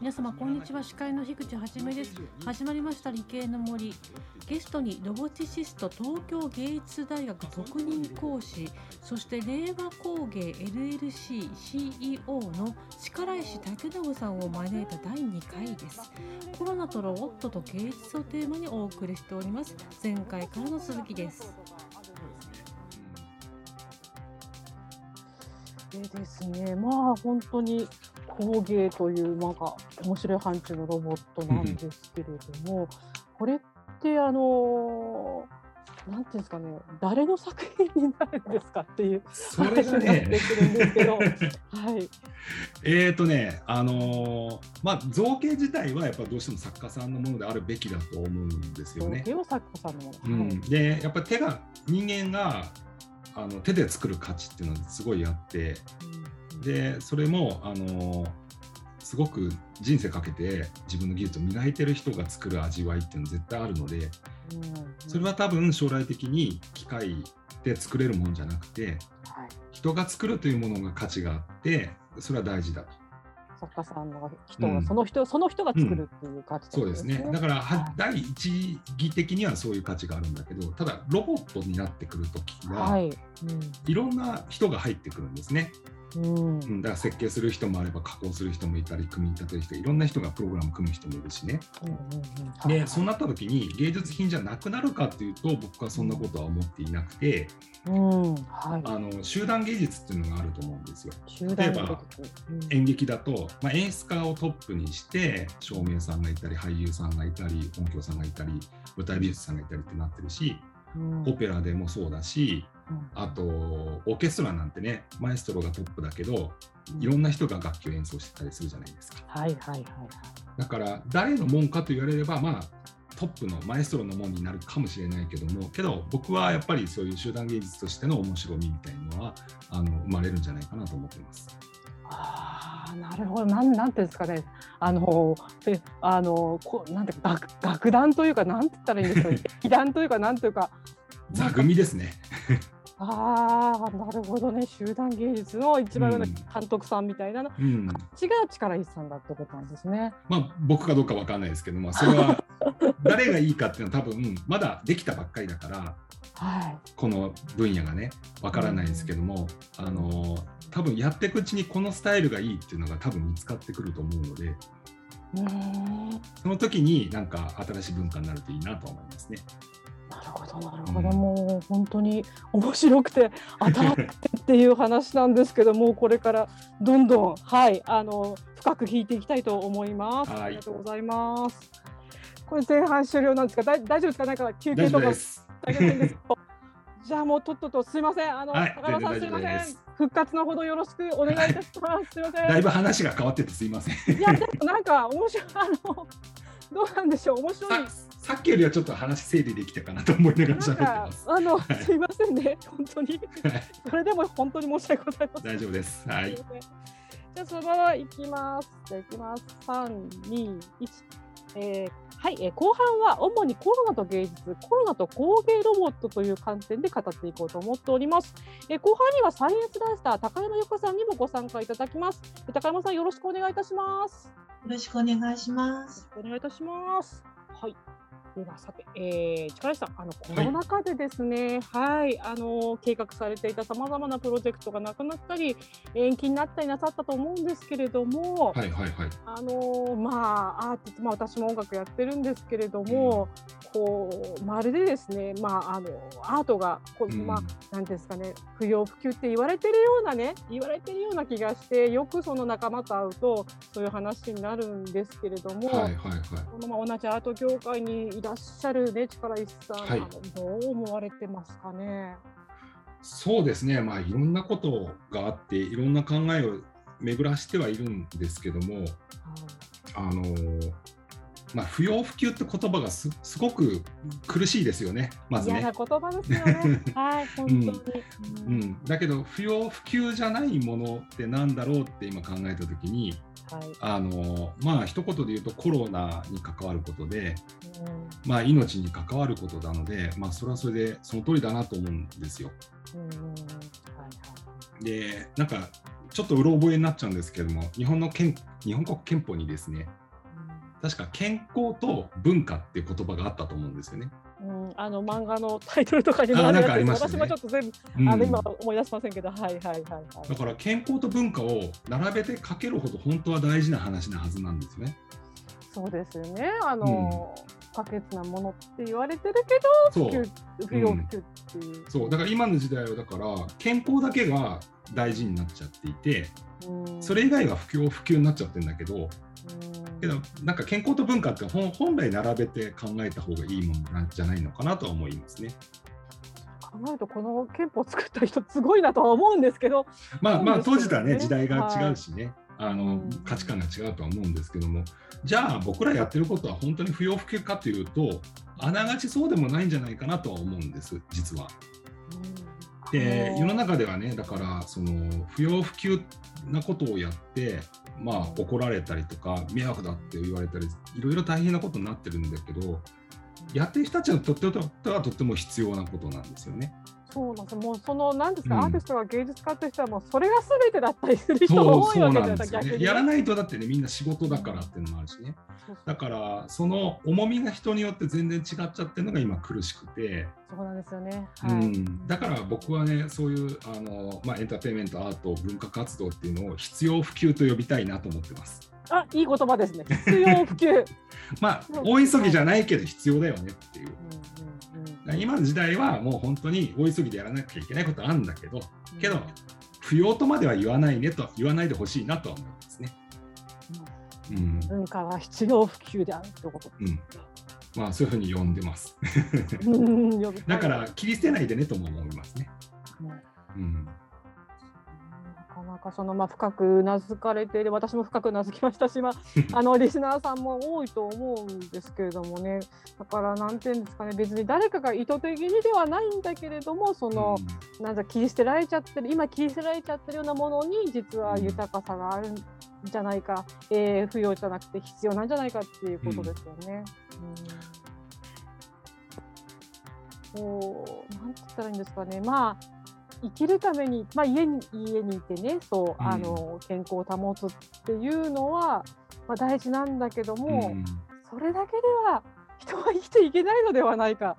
皆様こんにちは。司会の樋口はじめです。始まりました理系の森。ゲストにロボティシスト東京芸術大学特任講師そして令和工芸 LLC CEO の力石武信さんを招いた第2回です。コロナとロボットと芸術をテーマにお送りしております。前回からの続きです。でですねまあ本当に工芸というなんか面白い範疇のロボットなんですけれども、これってあのなんていうんですかね誰の作品になるんですかっていうそれがね はい、えっ、とねあのー、まあ造形自体はやっぱどうしても作家さんのものであるべきだと思うんですよね。造形は作家さんのもの、うん、でやっぱり手が人間があの手で作る価値っていうのはすごいあって、でそれもあのすごく人生かけて自分の技術を磨いてる人が作る味わいっていうのは絶対あるので、それは多分将来的に機械で作れるもんじゃなくて、人が作るというものが価値があってそれは大事だと。作家さんの人が、うん、その人その人が作るっていう価値、ね。うん、そうですね。だから、はい、第一義的にはそういう価値があるんだけどただロボットになってくるときは、はい。うん、いろんな人が入ってくるんですね。うん、だから設計する人もあれば加工する人もいたり組み立てる人いろんな人がプログラム組む人もいるしね。でそうなった時に芸術品じゃなくなるかっていうと僕はそんなことは思っていなくて、うん。はい、あの集団芸術っていうのがあると思うんですよ。例えば、演劇だと、まあ、演出家をトップにして照明さんがいたり俳優さんがいたり音響さんがいたり舞台美術さんがいたりってなってるし、オペラでもそうだしあとオーケストラなんてねマエストロがトップだけどいろんな人が楽器を演奏してたりするじゃないですか。はいはいはい、だから誰のもんかと言われればまあトップのマエストロのもんになるかもしれないけどもけど僕はやっぱりそういう集団芸術としての面白みみたいなのはあの生まれるんじゃないかなと思ってます。あなるほど。なんなんていうんですかね。あのえあのこなんて楽楽団というかなんて言ったらいいんですか 劇団というかなんというか。座組ですね。ああ、なるほどね。集団芸術の一番上の監督さんみたいなの、うん、違う力石さんだってことなんですね。まあ、僕かどうかわかんないですけど、まあ、それは 誰がいいかっていうのは多分まだできたばっかりだから、はい、この分野がねわからないですけども、うん、あの多分やっていくうちにこのスタイルがいいっていうのが多分見つかってくると思うので。その時になんか新しい文化になるといいなと思いますね。なるほどなるほど、うん、もう本当に面白くて当たってっていう話なんですけどもこれからどんどんはいあの深く聞いていきたいと思います。ありがとうございます。これ前半終了なんですか大大丈夫ですか？なんか休憩とか大変です じゃあもうとっととすいませんあの、はい、高野さんすいません復活のほどよろしくお願いいたします。すいません。だいぶ話が変わっててすいません。いやでもなんか面白いあの どうなんでしょう？面白い。さっきよりはちょっと話整理できたかなと思いながら喋ってます。あの、すいませんね。本当に。それでも本当に申し訳ございません。大丈夫です。はい。じゃあそのままいきます。じゃいきます。三二一えー、はい、えー、後半は主にコロナと芸術、コロナと工芸ロボットという観点で語っていこうと思っております。えー、後半にはサイエンスダンスター高山由香さんにもご参加いただきます。高山さんよろしくお願いいたします。よろしくお願いします。お願いいたします。はい。ではさて、えー、力石さん、あのコロナ禍でですね、はい、はい、あの計画されていたさまざまなプロジェクトがなくなったり、延期になったりなさったと思うんですけれども、はいはいはい、あのまあアーティスト、まあ私も音楽やってるんですけれども、うん、こうまるでですね、まああのアートがこう、うん、まあなんですかね、不要不急って言われてるようなね、言われてるような気がして、よくその仲間と会うとそういう話になるんですけれども、はいはいはい、このまま同じアート業界にいらっしゃるね力石さん、はい、どう思われてますかね？そうですね、まあ、いろんなことがあって、いろんな考えを巡らしてはいるんですけども、はい、あのまあ、不要不急って言葉がすごく苦しいですよね、まずね。嫌な言葉ですよね。はい、本当に、うん、うん。だけど、不要不急じゃないものってなんだろうって今考えたときに、はい、あのまあ一言で言うとコロナに関わることで、うん、まあ命に関わることなので、まあそれはそれでその通りだなと思うんですよ。うんはいはい、でなんかちょっとうろ覚えになっちゃうんですけども日本の憲日本国憲法にですね確か健康と文化っていう言葉があったと思うんですよね。うん、あの漫画のタイトルとかにもあるやつ、ね、私もちょっと全部、うん、あの今思い出しませんけど、はいはいはい、はい、だから健康と文化を並べて書けるほど本当は大事な話なはずなんですね。そうですよね。あの、うん不可欠なものって言われてるけど普及不要不急っていう、うん、そう。だから今の時代はだから健康だけが大事になっちゃっていて、それ以外は不況不及になっちゃってるんだけど、けどなんか健康と文化って本来並べて考えた方がいいものなんじゃないのかなとは思いますね。考えるとこの憲法を作った人すごいなとは思うんですけど。まあまあ当時とはね時代が違うしね、はい、あの価値観が違うとは思うんですけども。じゃあ僕らやってることは本当に不要不急かというとあながちそうでもないんじゃないかなとは思うんです実は。で世の中ではねだからその不要不急なことをやってまあ怒られたりとか迷惑だって言われたりいろいろ大変なことになってるんだけどやってる人たちにとってはとっても必要なことなんですよね。そうなんですもうそのなんですか、うん、アーティストが芸術家としてはもうそれがすべてだったりする人が多いわけですよね。やらないとだってねみんな仕事だからっていうのもあるしね。だからその重みが人によって全然違っちゃってるのが今苦しくて。そうなんですよね。はい、うん、だから僕はねそういうあのまあエンターテインメントアート文化活動っていうのを必要不急と呼びたいなと思ってます。あいい言葉ですね。必要不急。まあ大急ぎじゃないけど必要だよねっていう。うん今の時代はもう本当に大急ぎでやらなきゃいけないことあるんだけど、けど、不要とまでは言わないねと言わないでほしいなとは思いますね。うん、文化は必要不急であるってこと、うん、まあそういうふうに呼んでます。だから切り捨てないでねとも思いますね。うんかそのまあ深くうなずかれている私も深くうなずきましたし、まあ、あのリスナーさんも多いと思うんですけれどもね。だから何て言うんですかね別に誰かが意図的にではないんだけれどもその、うん、なんか切り捨てられちゃってる今切り捨てられちゃってるようなものに実は豊かさがあるんじゃないか、えー、不要じゃなくて必要なんじゃないかっていうことですよね。うん、こうなんて言ったらいいんですかね。まあ生きるために、まあ、家に家にいてねそう、あの健康を保つっていうのは、まあ、大事なんだけども、うん、それだけでは人は生きていけないのではないか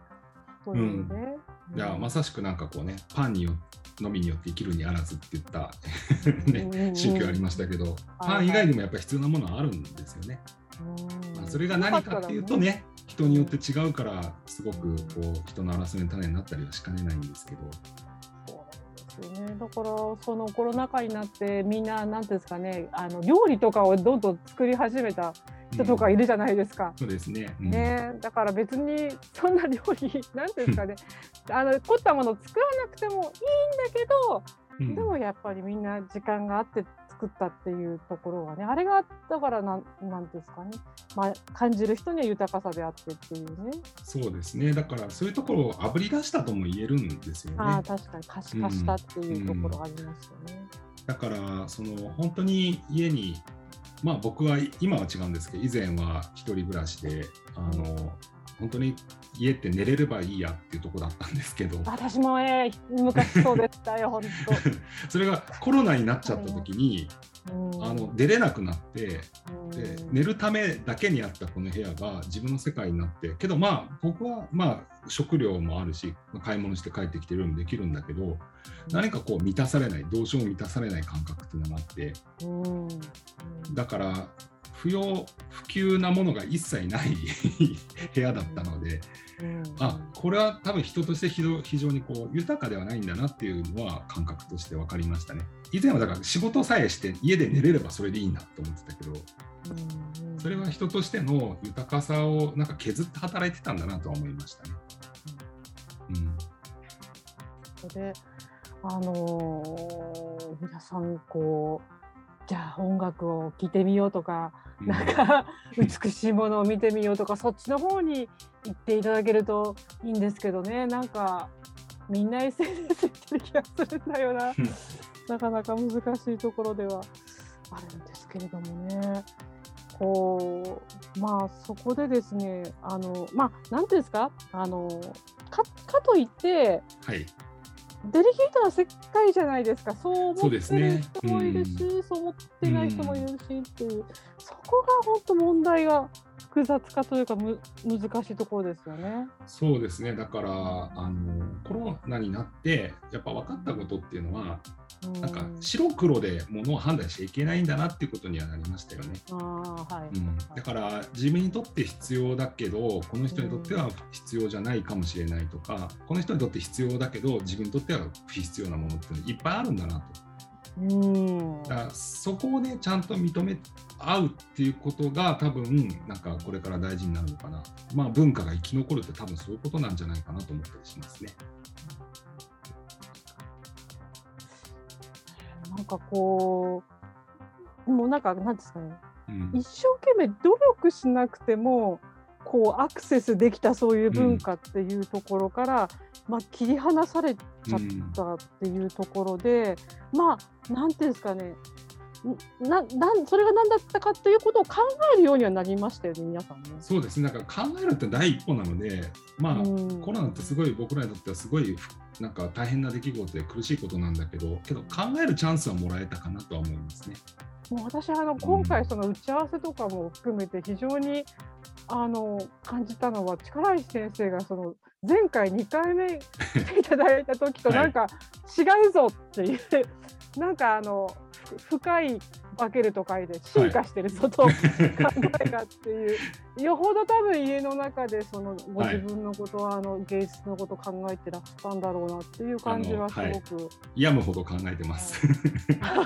というね。うん、いやまさしくなんかこうねパンによのみによって生きるにあらずって言った ね、宗教ありましたけど、パン以外にもやっぱり必要なものはあるんですよね。まあ、それが何かっていうとね人によって違うからすごくこう人の争いの種になったりはしかねないんですけど。よね。だからそのコロナ禍になってみんな何ていうんですかねあの料理とかをどんどん作り始めた人とかいるじゃないですか。うん、そうですね,、うん、ね。だから別にそんな料理 なんていうんですかね。あの凝ったものを作らなくてもいいんだけど、うん、でもやっぱりみんな時間があって作ったっていうところはねあれがだからなんなんですかね、まあ、感じる人には豊かさであってっていうね。そうですね。だからそういうところをあぶり出したとも言えるんですよね。あ確かに可視化したっていうところありますよね、うんうん、だからその本当に家にまあ僕は今は違うんですけど以前は一人暮らしであの本当に家って寝れればいいやっていうとこだったんですけど。私もえー、昔そうでしたよ本当。それがコロナになっちゃった時に、あの出れなくなって、で寝るためだけにあったこの部屋が自分の世界になってけどまあ僕はまあ食料もあるし買い物して帰ってきてるようにできるんだけど、何かこう満たされないどうしようも満たされない感覚っていうのがあって、だから不要不急なものが一切ない 部屋だったので、うん、あこれは多分人として非常にこう豊かではないんだなっていうのは感覚として分かりましたね。以前はだから仕事さえして家で寝れればそれでいいなと思ってたけど、うん、それは人としての豊かさをなんか削って働いてたんだなとは思いましたね。うん、それであのー、皆さんこうじゃあ音楽を聴いてみようとか、うん、なんか美しいものを見てみようとかそっちの方に行っていただけるといいんですけどね。なんかみんな SNS 行ってる気がするんだよななかなか難しいところではあるんですけれどもね。こうまあそこでですねあのまあ何ていうんですか？あのかかといって、はい、デリケートな世界じゃないですか。そう思ってる人もいるしそう、ね。うん、思ってない人もいるしっていう、そこが本当問題が複雑化というかむ難しいところですよね。そうですね。だからあのコロナになってやっぱ分かったことっていうのはなんか白黒でものを判断しちゃいけないんだなっていうことにはなりましたよね。あはいうん、だから自分にとって必要だけどこの人にとっては必要じゃないかもしれないとかこの人にとって必要だけど自分にとっては不必要なものっていうのいっぱいあるんだなと。うんだからそこをねちゃんと認め合うっていうことが多分なんかこれから大事になるのかなまあ文化が生き残るって多分そういうことなんじゃないかなと思ったりしますね。なんかこうもうなんかなんですかね、うん、一生懸命努力しなくてもこうアクセスできたそういう文化っていうところから、うん、まあ、切り離されちゃったっていうところで、うん、まあなんていうんですかねななんそれが何だったかということを考えるようにはなりましたよね、皆さんね。そうですね、なんか考えるって第一歩なので、まあ、うん、コロナってすごい僕らにとってはすごいなんか大変な出来事で苦しいことなんだけど、けど考えるチャンスはもらえたかなとは思いますね。もう私あの今回その打ち合わせとかも含めて非常に、あの感じたのは力石先生がその前回2回目来ていただいた時となんか違うぞっていう、はい、なんかあの深い分けると書いて進化してるぞと、考えがっていう、よほど多分家の中でそのご自分のことは、はい、あの芸術のこと考えてらしたんだろうなっていう感じはすごく、はい、病むほど考えてます。あな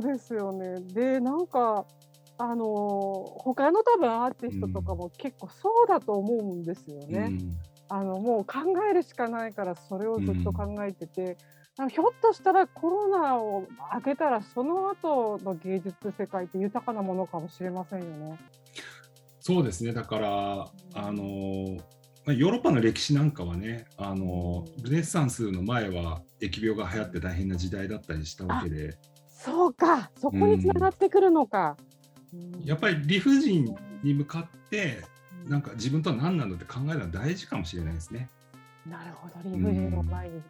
そうですよね。で、なんか、あの、他の多分アーティストとかも結構そうだと思うんですよね。うん、あの、もう考えるしかないからそれをずっと考えてて、うん、ひょっとしたらコロナを明けたらその後の芸術世界って豊かなものかもしれませんよね。そうですね。だから、あのまあ、ヨーロッパの歴史なんかはねあのルネッサンスの前は疫病が流行って大変な時代だったりしたわけでそうか。そこにつながってくるのか、うん、やっぱり理不尽に向かってなんか自分とは何なんだって考えるのは大事かもしれないですね。なるほど。理不尽の前に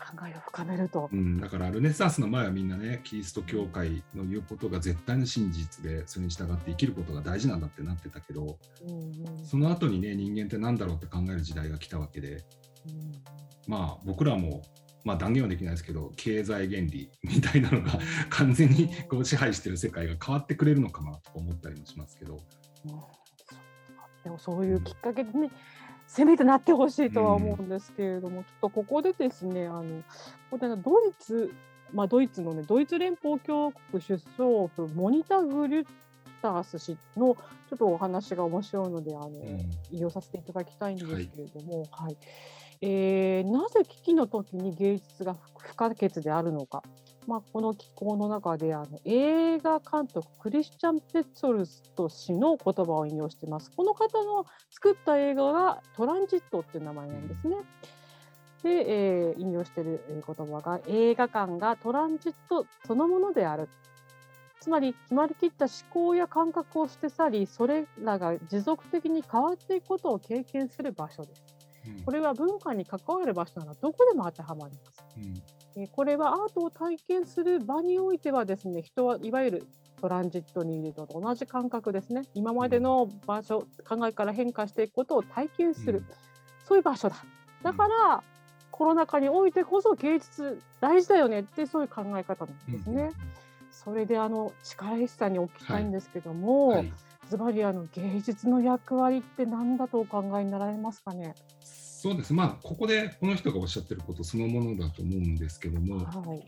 考えを深めると、うん、だからルネサンスの前はみんなねキリスト教会の言うことが絶対の真実でそれに従って生きることが大事なんだってなってたけど、うんうん、その後にね人間って何だろうって考える時代が来たわけで、うん、まあ僕らもまあ断言はできないですけど経済原理みたいなのが完全にこう支配してる世界が変わってくれるのかなと思ったりもしますけど。うん、でもそういうきっかけでね、せめてなってほしいとは思うんですけれども、うん、ちょっとここでですねあのここでドイツ、まあ、ドイツのねドイツ連邦共和国出走府モニタ・グリュッタース氏のちょっとお話が面白いのであの、うん、引用させていただきたいんですけれども、はい、はい、えー、なぜ危機の時に芸術が不可欠であるのか。まあ、この機構の中であの映画監督クリスチャン・ペッツォルスト氏の言葉を引用しています。この方の作った映画がトランジットっていう名前なんですね。で、えー、引用している言葉が映画館がトランジットそのものである。つまり決まりきった思考や感覚を捨て去りそれらが持続的に変わっていくことを経験する場所です。うん、これは文化に関わる場所ならどこでも当てはまります。うん。これはアートを体験する場においてはですね人はいわゆるトランジットにいるのと同じ感覚ですね。今までの場所考えから変化していくことを体験する、うん、そういう場所だ。だから、うん、コロナ禍においてこそ芸術大事だよねってそういう考え方なんですね。うん、それであの力石さんにお聞きたいんですけども、ズバリあの芸術の役割って何だとお考えになられますかね？そうです。まあここでこの人がおっしゃってることそのものだと思うんですけども、はい、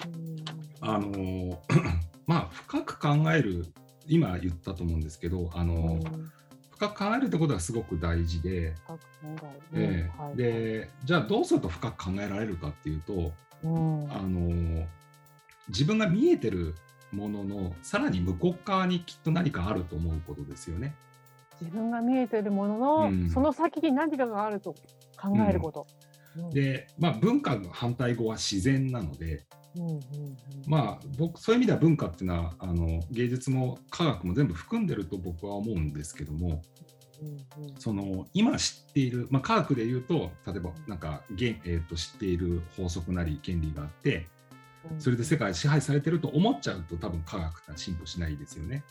あの まあ深く考える今言ったと思うんですけどあの、深く考えるってことはすごく大事で、えーはい、でじゃあどうすると深く考えられるかっていうと、うん、あの自分が見えてるもののさらに向こう側にきっと何かあると思うことですよね。自分が見えてるものの、うん、その先に何かがあると考えること。うん、で、まあ、文化の反対語は自然なので、うんうんうん、まあ僕そういう意味では文化っていうのはあの芸術も科学も全部含んでると僕は思うんですけども、うんうん、その今知っている、まあ、科学で言うと例えばなんか、えー、と知っている法則なり原理があってそれで世界支配されてると思っちゃうと多分科学って進歩しないですよね。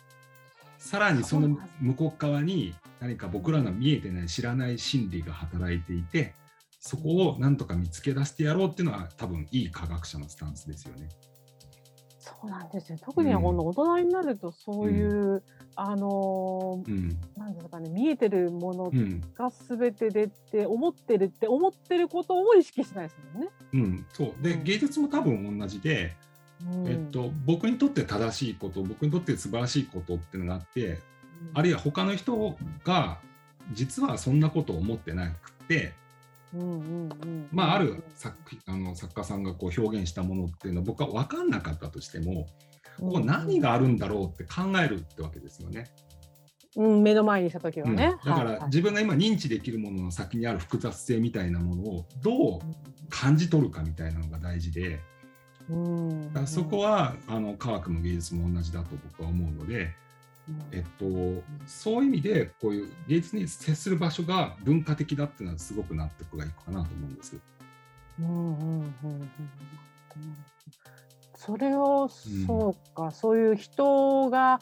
さらにその向こう側に何か僕らが見えてない知らない心理が働いていてそこをなんとか見つけ出してやろうっていうのは多分いい科学者のスタンスですよね。そうなんですよ。特にこの大人になるとそういう、うん、あの、うん、なんですかね見えてるものが全てでって思ってるって思ってることを意識しないですもんね。うん、そう。で芸術も多分同じで、うん、えっと、僕にとって正しいこと僕にとって素晴らしいことっていうのがあって、あるいは他の人が実はそんなことを思ってなくてまあ、ある作あの作家さんがこう表現したものっていうのは僕は分かんなかったとしてもここ何があるんだろうって考えるってわけですよね。うん、目の前にした時はね、うん、だから自分が今認知できるものの先にある複雑性みたいなものをどう感じ取るかみたいなのが大事で、うん、だそこはあの科学も芸術も同じだと僕は思うので、えっと、そういう意味でこういう芸術に接する場所が文化的だっていうのはすごく納得がいくかなと思うんです。うんうんうん。うん、それを、そうか、そういう人が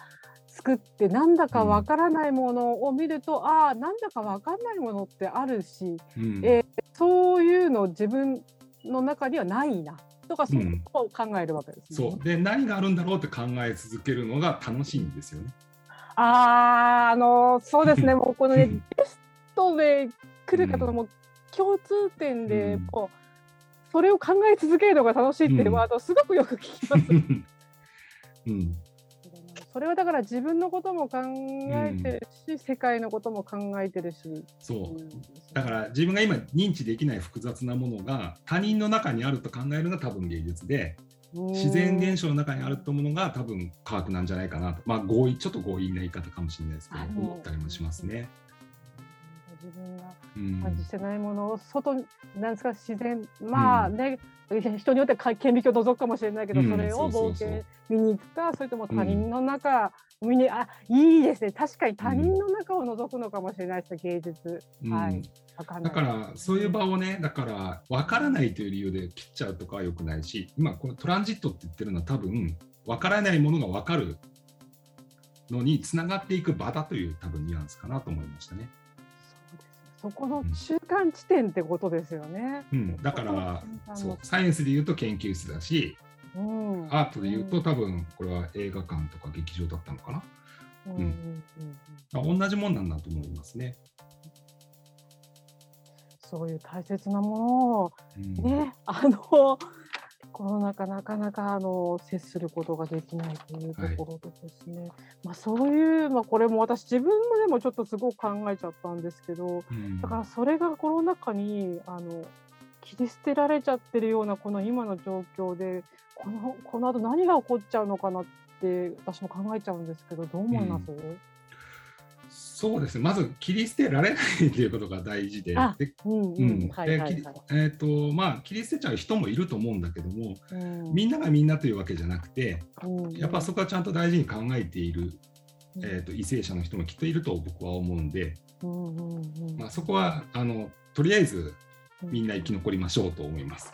作ってなんだかわからないものを見ると、うん、ああなんだかわかんないものってあるし、うん、えー、そういうの自分の中にはないなとかそことを考えるわけですね、そう。で何があるんだろうって考え続けるのが楽しいんですよね。ああのそうですね。もうこのねゲストで来る方のも共通点で、もうそれを考え続けるのが楽しいっていうワードすごくよく聞きます。うんそれはだから自分のことも考えてるし、うん、世界のことも考えてるし。そう、だから自分が今認知できない複雑なものが他人の中にあると考えるのが多分芸術で自然現象の中にあると思うのが多分科学なん。じゃないかなとまあ合意ちょっと強引な言い方かもしれないですけど思ったりもしますね。自分が感じてないものを外なんですか自然まあね、うん、人によっては顕微鏡を覗くかもしれないけど、うん、それを冒険見に行くかそれとも他人の中、見にあいいですね。確かに他人の中を覗くのかもしれないです芸術、はい。だからそういう場をねだから分からないという理由で切っちゃうとかはよくないし今このトランジットって言ってるのは多分分からないものが分かるのにつながっていく場だという多分ニュアンスかなと思いましたね。そこの中間地点ってことですよね。うん、だからそう。サイエンスで言うと研究室だし、うん、アートで言うと多分これは映画館とか劇場だったのかな。うん、うん、同じもんなんだと思いますね。そういう大切なものをね、あのコロナ禍なかなかあの接することができないというところでですね、はい、まあ、そういう、まあ、これも私自分でもちょっとすごく考えちゃったんですけど、うん、だからそれがコロナ禍にあの切り捨てられちゃってるようなこの今の状況でこのこの後何が起こっちゃうのかなって私も考えちゃうんですけどどう思います、うんそうですね、まず切り捨てられないということが大事で、えっ、とまあ切り捨てちゃう人もいると思うんだけども、うん、みんながみんなというわけじゃなくて、うん、やっぱそこはちゃんと大事に考えている、うん、えーと、為政者の人もきっといると僕は思うんで、まあ、そこはあのとりあえずみんな生き残りましょうと思います。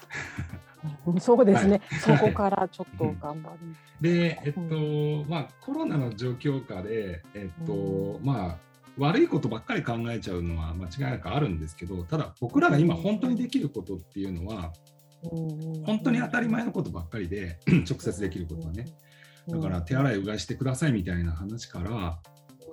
そうですね、はい、そこからちょっと頑張る。で、えっと、まあ、コロナの状況下で、えっと、まあ、悪いことばっかり考えちゃうのは間違いなくあるんですけどただ僕らが今本当にできることっていうのは本当に当たり前のことばっかりで直接できることはね。だから手洗いうがいしてくださいみたいな話から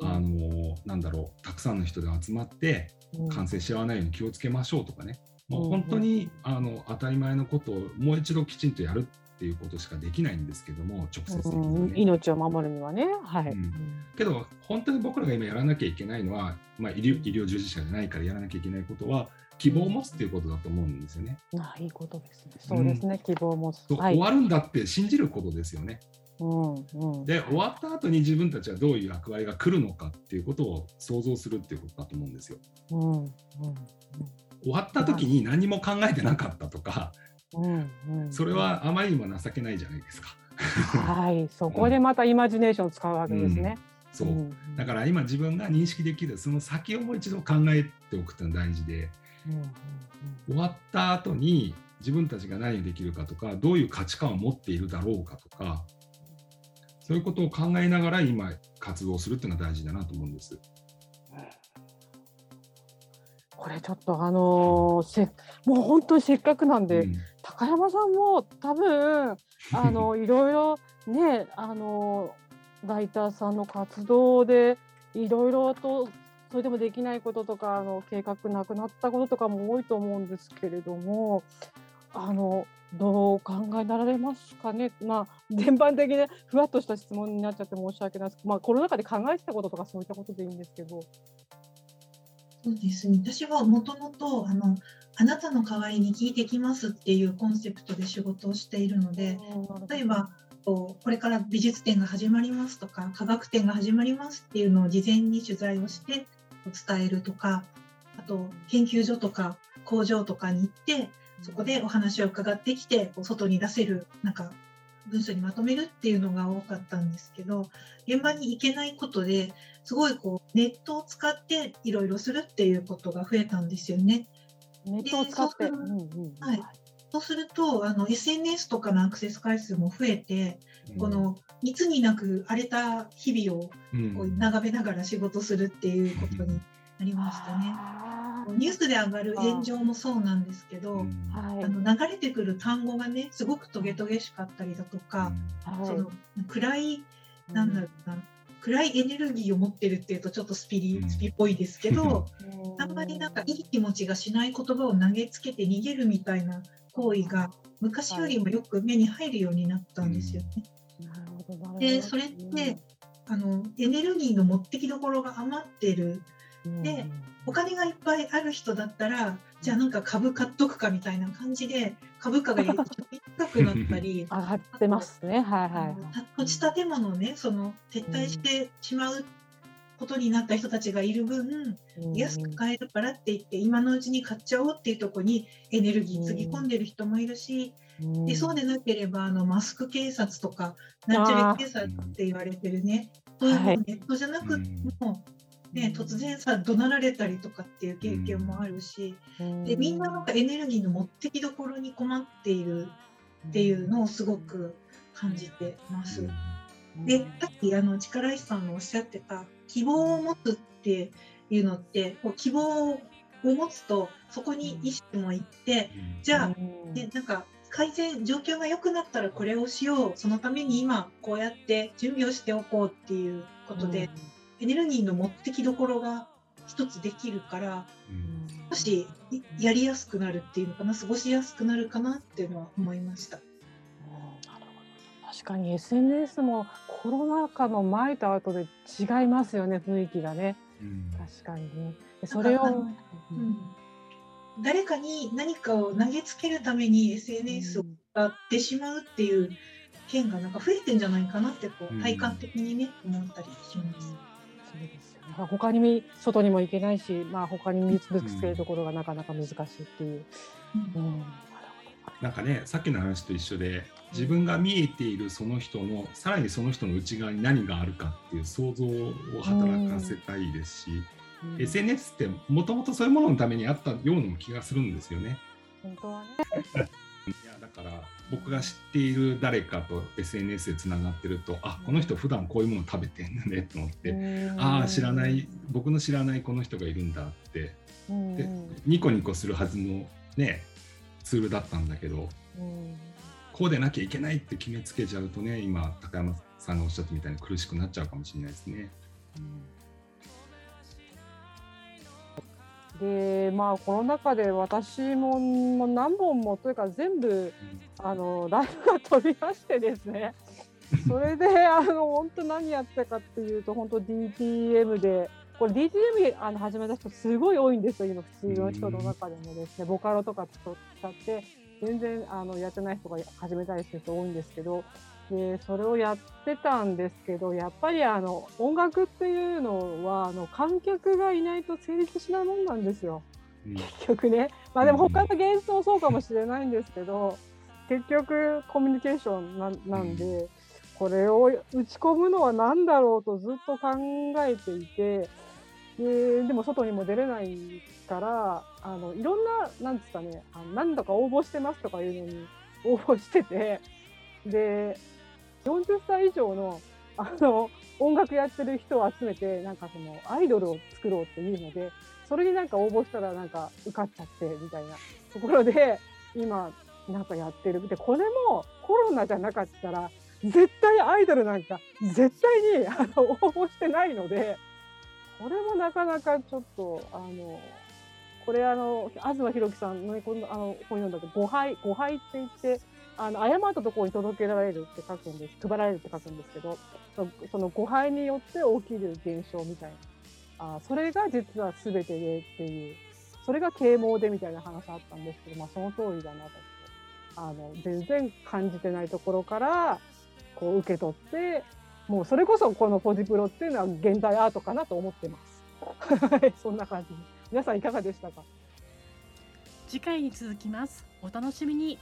あのなんだろうたくさんの人で集まって感染し合わないように気をつけましょうとかね、本当にあの当たり前のことをもう一度きちんとやるっていうことしかできないんですけども直接的に、ね、命を守るにはね、はい、うん、けど本当に僕らが今やらなきゃいけないのは、まあ、医療医療従事者じゃないからやらなきゃいけないことは希望を持つっていうことだと思うんですよね。あいいことですね。そうですね、うん、希望を持つ、はい、終わるんだって信じることですよね。うんうん、で終わった後に自分たちはどういう役割が来るのかっていうことを想像するっていうことだと思うんですよ。うんうん、終わった時に何も考えてなかったとか、うんうん、それはあまりにも情けないじゃないですか。はい、そこでまたイマジネーションを使うわけですね。そう、だから今自分が認識できるその先をもう一度考えておくっていうのは大事で、終わった後に自分たちが何できるかとかどういう価値観を持っているだろうかとかそういうことを考えながら今活動するっていうのは大事だなと思うんです。これちょっとあのー、せもう本当にせっかくなんで、うん、高山さんも多分あの いろいろねあのライターさんの活動でいろいろとそれでもできないこととかあの計画なくなったこととかも多いと思うんですけれどもあのどう考えられますかね、まあ、全般的にふわっとした質問になっちゃって申し訳ないです。けど、まあ、コロナ禍で考えてたこととかそういったことでいいんですけど。そうですね。私はもともとあのあなたの代わりに聞いてきますっていうコンセプトで仕事をしているので例えばこれから美術展が始まりますとか科学展が始まりますっていうのを事前に取材をして伝えるとかあと研究所とか工場とかに行ってそこでお話を伺ってきて外に出せるなんか文章にまとめるっていうのが多かったんですけど現場に行けないことですごいこうネットを使っていろいろするっていうことが増えたんですよね。ネットを使って、はい、そうするとあの SNS とかのアクセス回数も増えて、うん、このいつになく荒れた日々をこう眺めながら仕事するっていうことになりましたね。ニュースで上がる炎上もそうなんですけど、あの流れてくる単語がねすごくトゲトゲしかったりだとか、その暗いなんだろうな、暗いエネルギーを持ってるっていうとちょっとスピリスピっぽいですけど、あんまりなんかいい気持ちがしない言葉を投げつけて逃げるみたいな行為が昔よりもよく目に入るようになったんですよね。でそれってあのエネルギーの持ってきどころが余ってるでお金がいっぱいある人だったらじゃあなんか株買っとくかみたいな感じで株価が高くなったり 上がってますね。はいはい。土地建物ねその撤退してしまうことになった人たちがいる分、安く買えるからって言って今のうちに買っちゃおうっていうとこにエネルギーつぎ込んでる人もいるし、でそうでなければあのマスク警察とかナチュラル警察って言われてるね。そういうネットじゃなくても、ね、突然さ怒鳴られたりとかっていう経験もあるし、うん、でみんななんかエネルギーの持ってきどころに困っているっていうのをすごく感じてます。でさっきあの力石さんのおっしゃってた希望を持つっていうのってこう希望を持つとそこに意識もいって、じゃあ、ね、なんか改善状況が良くなったらこれをしようそのために今こうやって準備をしておこうっていうことで、エネルギーの持ってきどころが一つできるから、うん、少しやりやすくなるっていうのかな過ごしやすくなるかなっていうのは思いました。確かに SNS もコロナ禍の前と後で違いますよね雰囲気がね、うん、確かにね。それを、うん、誰かに何かを投げつけるために SNS を使ってしまうっていう件がなんか増えてんじゃないかなってこう体感的にね、思ったりします。そうですよ、ね、他に外にも行けないし、まあ、他に見つけるところがなかなか難しいっていう。うん、うん、なんかねさっきの話と一緒で自分が見えているその人のさらにその人の内側に何があるかっていう想像を働かせたいですし、うん、SNS ってもともとそういうもののためにあったような気がするんですよね。本当はねいやだから僕が知っている誰かと SNS でつながってるとあこの人普段こういうもの食べてんだねと思ってああ知らない僕の知らないこの人がいるんだって。でニコニコするはずのねツールだったんだけどこうでなきゃいけないって決めつけちゃうとね今高山さんがおっしゃったみたいに苦しくなっちゃうかもしれないですね。でまあコロナ禍で私もも何本もというか全部あのライブが飛びましてですね。それであの本当何やったかっていうと本当 DTM でこれ DTM あの始めた人すごい多いんですよ今普通の人の中でもですね。ボカロとか使って全然あのやってない人が始めたりする人多いんですけどでそれをやってたんですけどやっぱりあの音楽っていうのはあの観客がいないと成立しないもんなんですよ、結局ね。まあでも他の芸術もそうかもしれないんですけど結局コミュニケーションなんで。これを打ち込むのは何だろうとずっと考えていてででも外にも出れないからあのいろんななんですかねあの何度か応募してますとかいうのに応募しててで40歳以上のあの音楽やってる人を集めてなんかそのアイドルを作ろうっていうのでそれになんか応募したらなんか受かっちゃってみたいなところで今なんかやってる。でこれもコロナじゃなかったら絶対アイドルなんか絶対にあの応募してないのでこれもなかなかちょっとあのこれあの東博樹さんのこのあの本読んだけど誤配誤配って言ってあの誤ったところに届けられるって書くんです配られるって書くんですけどその誤配によって起きる現象みたいな。あそれが実は全てでっていうそれが啓蒙でみたいな話あったんですけど、まあ、その通りだなと。あの全然感じてないところからこう受け取ってもうそれこそこのポジプロっていうのは現代アートかなと思ってます。そんな感じ。皆さんいかがでしたか？次回に続きます。お楽しみに。